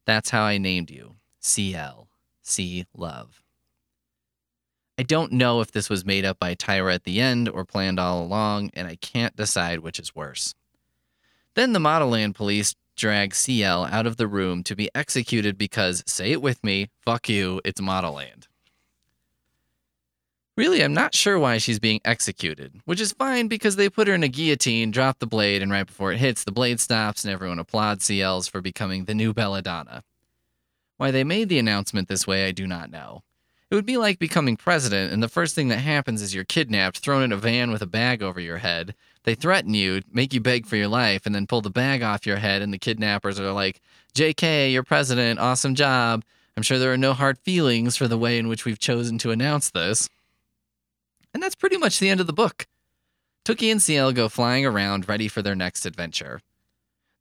That's how I named you CL. See love. I don't know if this was made up by Tyra at the end or planned all along, and I can't decide which is worse. Then the Model Land police drag CL out of the room to be executed because, say it with me, fuck you, it's Model Land. Really, I'm not sure why she's being executed, which is fine because they put her in a guillotine, drop the blade, and right before it hits, the blade stops and everyone applauds CLs for becoming the new Belladonna. Why they made the announcement this way, I do not know. It would be like becoming president, and the first thing that happens is you're kidnapped, thrown in a van with a bag over your head. They threaten you, make you beg for your life, and then pull the bag off your head, and the kidnappers are like, JK, you're president, awesome job. I'm sure there are no hard feelings for the way in which we've chosen to announce this. And that's pretty much the end of the book. Tookie and CL go flying around, ready for their next adventure.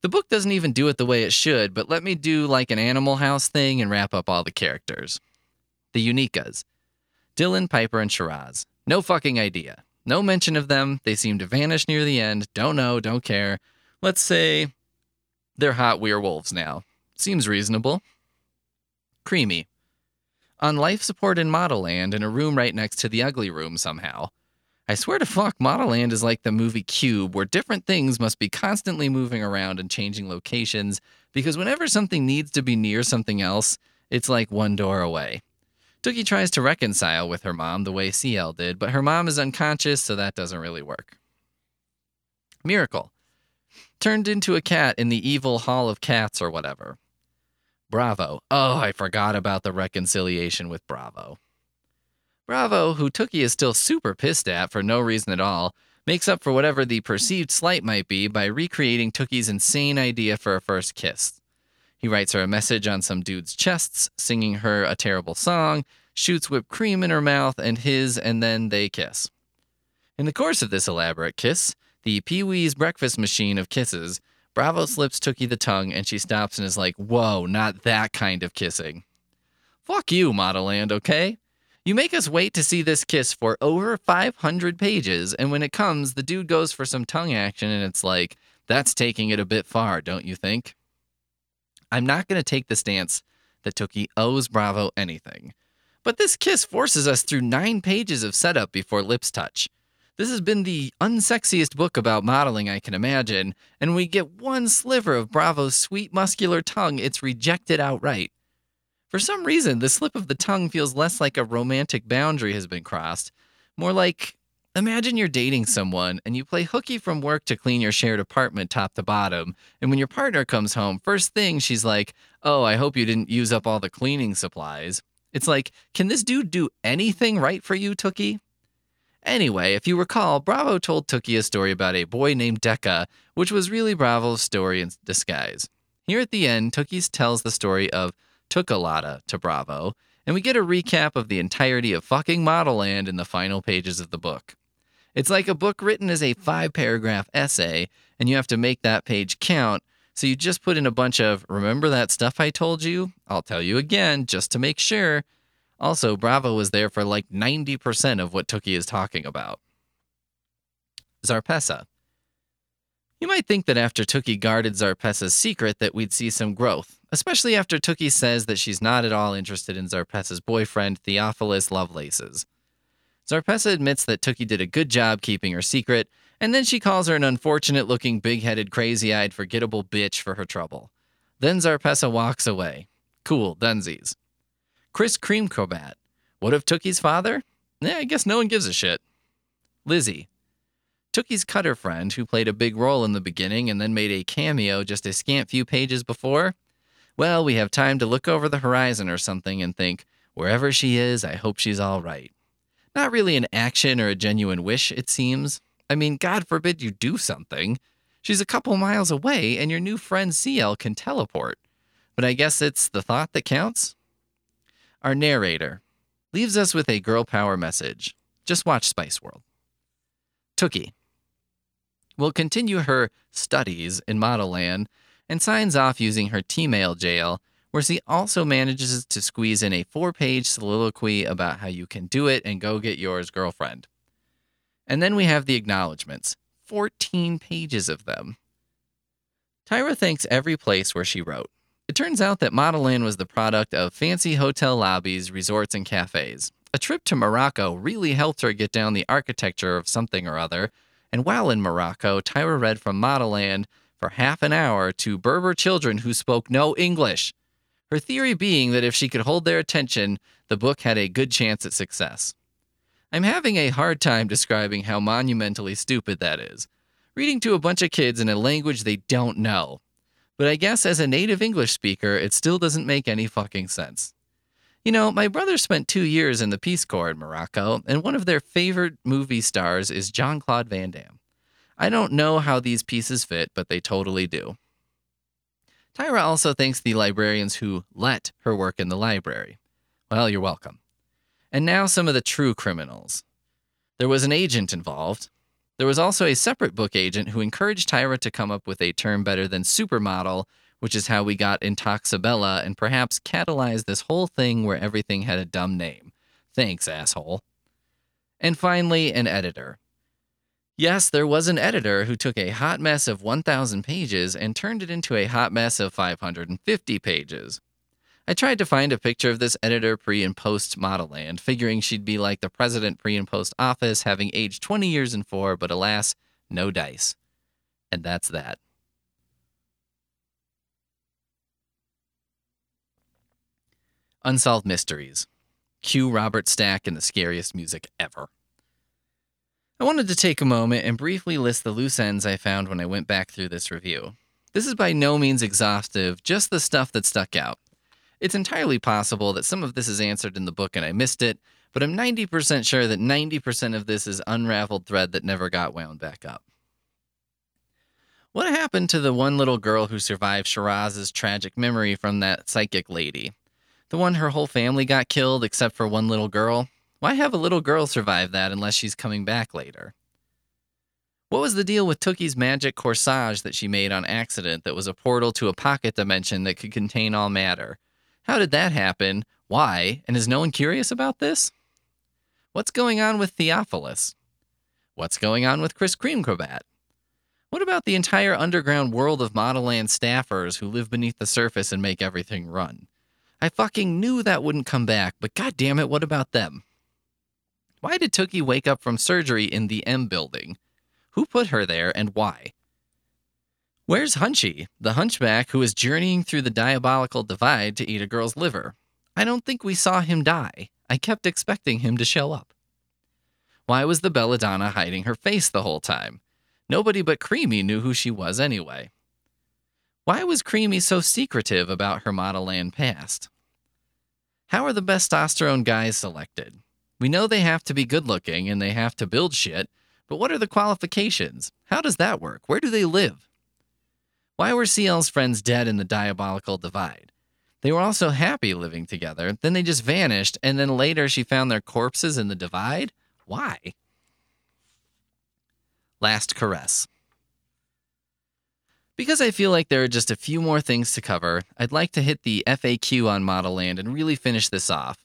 The book doesn't even do it the way it should, but let me do like an Animal House thing and wrap up all the characters. The Unikas Dylan, Piper, and Shiraz. No fucking idea. No mention of them. They seem to vanish near the end. Don't know, don't care. Let's say they're hot werewolves now. Seems reasonable. Creamy on life support in Model Land in a room right next to the ugly room somehow. I swear to fuck, Model Land is like the movie Cube, where different things must be constantly moving around and changing locations, because whenever something needs to be near something else, it's like one door away. Tookie tries to reconcile with her mom the way CL did, but her mom is unconscious, so that doesn't really work. Miracle. Turned into a cat in the evil Hall of Cats or whatever. Bravo. Oh, I forgot about the reconciliation with Bravo. Bravo, who Tookie is still super pissed at for no reason at all, makes up for whatever the perceived slight might be by recreating Tookie's insane idea for a first kiss. He writes her a message on some dude's chests, singing her a terrible song, shoots whipped cream in her mouth and his, and then they kiss. In the course of this elaborate kiss, the Pee Wee's breakfast machine of kisses, Bravo slips Tookie the tongue and she stops and is like, Whoa, not that kind of kissing. Fuck you, Modelland, okay? You make us wait to see this kiss for over 500 pages, and when it comes, the dude goes for some tongue action, and it's like, that's taking it a bit far, don't you think? I'm not going to take the stance that Tookie owes Bravo anything. But this kiss forces us through nine pages of setup before lips touch. This has been the unsexiest book about modeling I can imagine, and we get one sliver of Bravo's sweet muscular tongue, it's rejected outright. For some reason, the slip of the tongue feels less like a romantic boundary has been crossed, more like imagine you're dating someone and you play hooky from work to clean your shared apartment top to bottom. And when your partner comes home, first thing she's like, Oh, I hope you didn't use up all the cleaning supplies. It's like, can this dude do anything right for you, Tookie? Anyway, if you recall, Bravo told Tookie a story about a boy named Decca, which was really Bravo's story in disguise. Here at the end, Tookie tells the story of Tookalata to Bravo, and we get a recap of the entirety of fucking Model Land in the final pages of the book. It's like a book written as a five paragraph essay, and you have to make that page count. So you just put in a bunch of, remember that stuff I told you? I'll tell you again, just to make sure. Also, Bravo was there for like 90% of what Tookie is talking about. Zarpessa. You might think that after Tookie guarded Zarpessa's secret that we'd see some growth, especially after Tookie says that she's not at all interested in Zarpessa's boyfriend, Theophilus Lovelaces. Zarpessa admits that Tookie did a good job keeping her secret, and then she calls her an unfortunate looking, big headed, crazy eyed, forgettable bitch for her trouble. Then Zarpessa walks away. Cool, dunsies. Chris Cream Cobat. What of Tookie's father? Yeah, I guess no one gives a shit. Lizzie. Tookie's cutter friend, who played a big role in the beginning and then made a cameo just a scant few pages before. Well, we have time to look over the horizon or something and think, wherever she is, I hope she's all right. Not really an action or a genuine wish, it seems. I mean, God forbid you do something. She's a couple miles away, and your new friend CL can teleport. But I guess it's the thought that counts. Our narrator leaves us with a girl power message. Just watch Spice World. Tookie will continue her studies in Model Land and signs off using her T-mail jail, where she also manages to squeeze in a four-page soliloquy about how you can do it and go get yours, girlfriend. And then we have the acknowledgments, 14 pages of them. Tyra thanks every place where she wrote. It turns out that Model Land was the product of fancy hotel lobbies, resorts, and cafes. A trip to Morocco really helped her get down the architecture of something or other, and while in Morocco, Tyra read from Model Land for half an hour to Berber children who spoke no English. Her theory being that if she could hold their attention, the book had a good chance at success. I'm having a hard time describing how monumentally stupid that is. Reading to a bunch of kids in a language they don't know. But I guess as a native English speaker, it still doesn't make any fucking sense. You know, my brother spent two years in the Peace Corps in Morocco, and one of their favorite movie stars is Jean Claude Van Damme. I don't know how these pieces fit, but they totally do. Tyra also thanks the librarians who let her work in the library. Well, you're welcome. And now some of the true criminals. There was an agent involved. There was also a separate book agent who encouraged Tyra to come up with a term better than supermodel which is how we got Intoxibella and perhaps catalyzed this whole thing where everything had a dumb name. Thanks, asshole. And finally, an editor. Yes, there was an editor who took a hot mess of 1,000 pages and turned it into a hot mess of 550 pages. I tried to find a picture of this editor pre and post Model Land, figuring she'd be like the president pre and post office, having aged 20 years and four, but alas, no dice. And that's that. Unsolved Mysteries. Cue Robert Stack and the scariest music ever. I wanted to take a moment and briefly list the loose ends I found when I went back through this review. This is by no means exhaustive, just the stuff that stuck out. It's entirely possible that some of this is answered in the book and I missed it, but I'm 90% sure that 90% of this is unraveled thread that never got wound back up. What happened to the one little girl who survived Shiraz's tragic memory from that psychic lady? The one her whole family got killed except for one little girl? Why have a little girl survive that unless she's coming back later? What was the deal with Tookie's magic corsage that she made on accident that was a portal to a pocket dimension that could contain all matter? How did that happen? Why? And is no one curious about this? What's going on with Theophilus? What's going on with Kris Creamcrabat? What about the entire underground world of Modelland staffers who live beneath the surface and make everything run? I fucking knew that wouldn't come back, but god damn it, what about them? Why did Tookie wake up from surgery in the M building? Who put her there and why? Where's Hunchy, the hunchback who is journeying through the diabolical divide to eat a girl's liver? I don't think we saw him die. I kept expecting him to show up. Why was the Belladonna hiding her face the whole time? Nobody but Creamy knew who she was anyway. Why was Creamy so secretive about her Modelland past? How are the testosterone guys selected? We know they have to be good looking and they have to build shit, but what are the qualifications? How does that work? Where do they live? Why were CL's friends dead in the diabolical divide? They were also happy living together, then they just vanished, and then later she found their corpses in the divide? Why? Last caress. Because I feel like there are just a few more things to cover, I'd like to hit the FAQ on Modelland and really finish this off.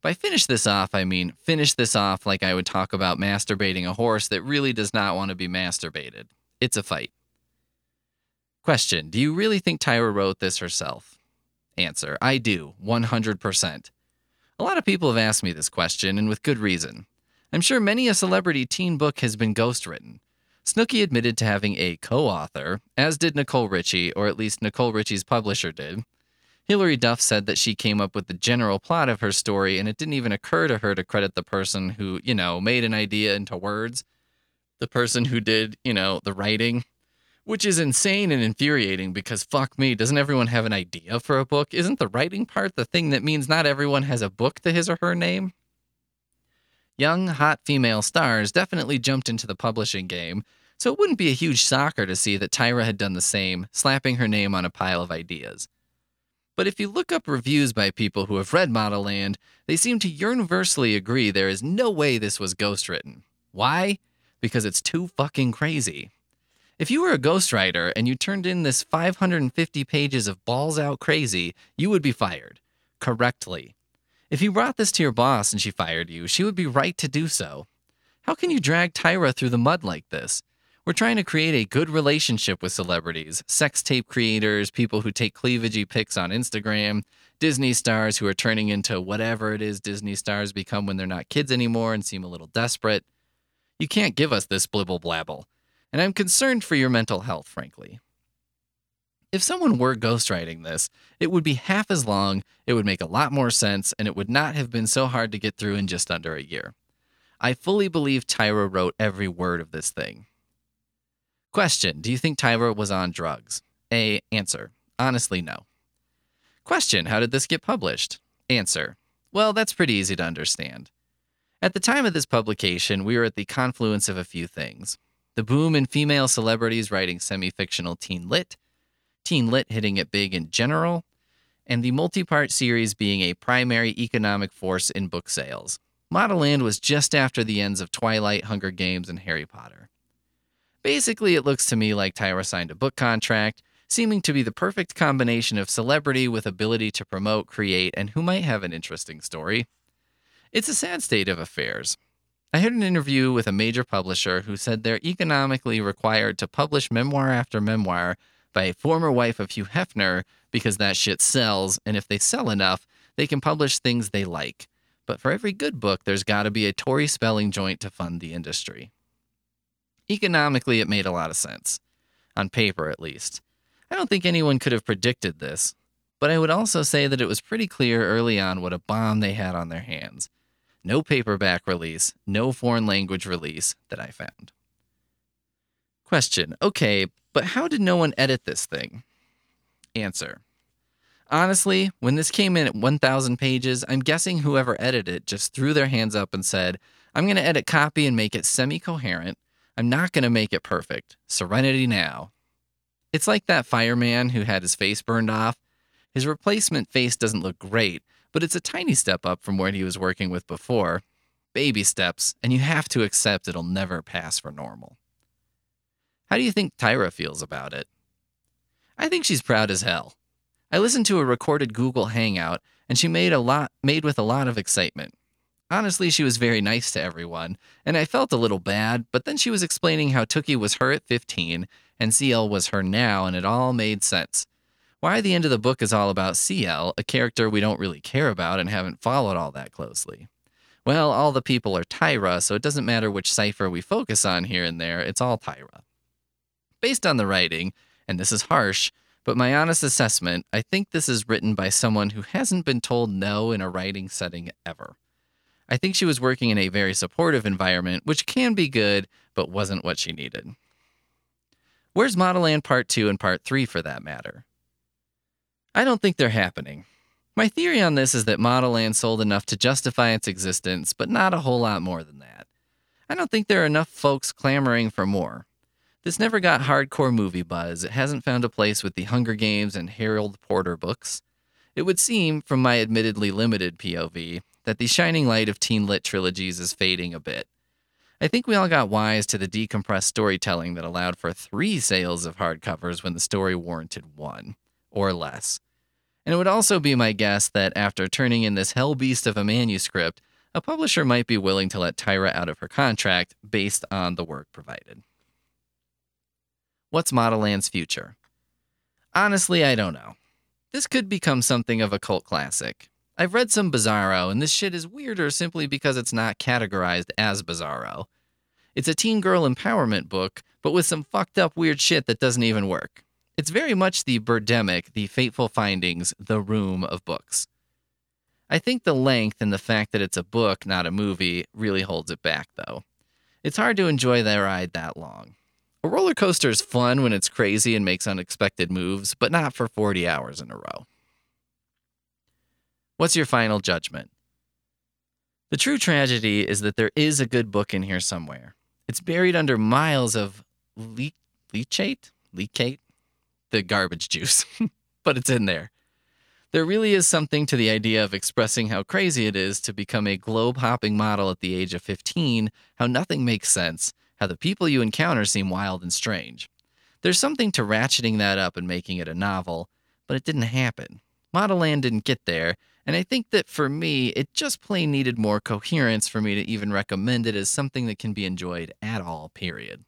By finish this off, I mean finish this off like I would talk about masturbating a horse that really does not want to be masturbated. It's a fight. Question Do you really think Tyra wrote this herself? Answer I do, 100%. A lot of people have asked me this question, and with good reason. I'm sure many a celebrity teen book has been ghostwritten. Snooki admitted to having a co author, as did Nicole Richie, or at least Nicole Richie's publisher did. Hilary Duff said that she came up with the general plot of her story, and it didn't even occur to her to credit the person who, you know, made an idea into words, the person who did, you know, the writing, which is insane and infuriating because fuck me, doesn't everyone have an idea for a book? Isn't the writing part the thing that means not everyone has a book to his or her name? Young, hot female stars definitely jumped into the publishing game, so it wouldn't be a huge shocker to see that Tyra had done the same, slapping her name on a pile of ideas. But if you look up reviews by people who have read Modelland, they seem to universally agree there is no way this was ghostwritten. Why? Because it's too fucking crazy. If you were a ghostwriter and you turned in this 550 pages of balls out crazy, you would be fired. Correctly. If you brought this to your boss and she fired you, she would be right to do so. How can you drag Tyra through the mud like this? We're trying to create a good relationship with celebrities, sex tape creators, people who take cleavagey pics on Instagram, Disney stars who are turning into whatever it is Disney stars become when they're not kids anymore and seem a little desperate. You can't give us this blibble blabble. And I'm concerned for your mental health, frankly. If someone were ghostwriting this, it would be half as long, it would make a lot more sense, and it would not have been so hard to get through in just under a year. I fully believe Tyra wrote every word of this thing. Question Do you think Tyra was on drugs? A. Answer. Honestly, no. Question How did this get published? Answer. Well, that's pretty easy to understand. At the time of this publication, we were at the confluence of a few things the boom in female celebrities writing semi fictional teen lit, teen lit hitting it big in general, and the multi part series being a primary economic force in book sales. Modelland was just after the ends of Twilight, Hunger Games, and Harry Potter. Basically, it looks to me like Tyra signed a book contract, seeming to be the perfect combination of celebrity with ability to promote, create, and who might have an interesting story. It's a sad state of affairs. I heard an interview with a major publisher who said they're economically required to publish memoir after memoir by a former wife of Hugh Hefner because that shit sells, and if they sell enough, they can publish things they like. But for every good book, there's got to be a Tori Spelling joint to fund the industry. Economically, it made a lot of sense. On paper, at least. I don't think anyone could have predicted this, but I would also say that it was pretty clear early on what a bomb they had on their hands. No paperback release, no foreign language release that I found. Question Okay, but how did no one edit this thing? Answer Honestly, when this came in at 1,000 pages, I'm guessing whoever edited it just threw their hands up and said, I'm going to edit copy and make it semi coherent I'm not going to make it perfect. Serenity now. It's like that fireman who had his face burned off. His replacement face doesn't look great, but it's a tiny step up from where he was working with before. Baby steps, and you have to accept it'll never pass for normal. How do you think Tyra feels about it? I think she's proud as hell. I listened to a recorded Google Hangout, and she made a lot made with a lot of excitement. Honestly, she was very nice to everyone, and I felt a little bad, but then she was explaining how Tookie was her at 15 and CL was her now, and it all made sense. Why the end of the book is all about CL, a character we don't really care about and haven't followed all that closely. Well, all the people are Tyra, so it doesn't matter which cipher we focus on here and there, it's all Tyra. Based on the writing, and this is harsh, but my honest assessment, I think this is written by someone who hasn't been told no in a writing setting ever. I think she was working in a very supportive environment, which can be good, but wasn't what she needed. Where's Modelland Part 2 and Part 3 for that matter? I don't think they're happening. My theory on this is that Modelland sold enough to justify its existence, but not a whole lot more than that. I don't think there are enough folks clamoring for more. This never got hardcore movie buzz. It hasn't found a place with the Hunger Games and Harry Potter books. It would seem, from my admittedly limited POV, that the shining light of teen lit trilogies is fading a bit. I think we all got wise to the decompressed storytelling that allowed for three sales of hardcovers when the story warranted one, or less. And it would also be my guess that after turning in this hell beast of a manuscript, a publisher might be willing to let Tyra out of her contract based on the work provided. What's Modelland's future? Honestly, I don't know. This could become something of a cult classic. I've read some Bizarro, and this shit is weirder simply because it's not categorized as Bizarro. It's a teen girl empowerment book, but with some fucked up weird shit that doesn't even work. It's very much the Birdemic, the Fateful Findings, the Room of books. I think the length and the fact that it's a book, not a movie, really holds it back, though. It's hard to enjoy the ride that long. A roller coaster is fun when it's crazy and makes unexpected moves, but not for 40 hours in a row. What's your final judgment? The true tragedy is that there is a good book in here somewhere. It's buried under miles of le- leachate? Leachate? The garbage juice. but it's in there. There really is something to the idea of expressing how crazy it is to become a globe hopping model at the age of 15, how nothing makes sense, how the people you encounter seem wild and strange. There's something to ratcheting that up and making it a novel, but it didn't happen. Modelland didn't get there, and I think that for me, it just plain needed more coherence for me to even recommend it as something that can be enjoyed at all, period.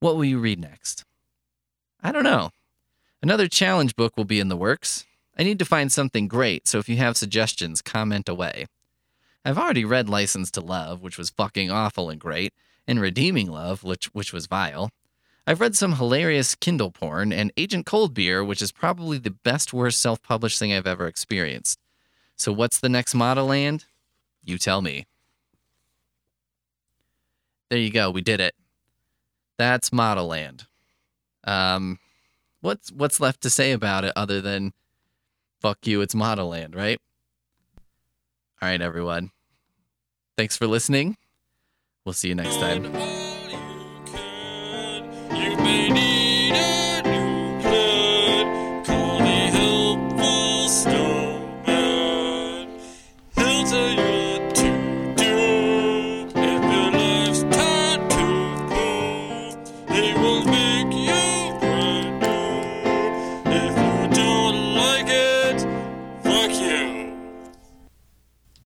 What will you read next? I don't know. Another challenge book will be in the works. I need to find something great, so if you have suggestions, comment away. I've already read License to Love, which was fucking awful and great, and Redeeming Love, which, which was vile. I've read some hilarious Kindle porn, and Agent Cold Beer, which is probably the best worst self published thing I've ever experienced. So, what's the next Modelland? You tell me. There you go. We did it. That's Modelland. Um, what's what's left to say about it other than fuck you? It's Modelland, right? All right, everyone. Thanks for listening. We'll see you next time.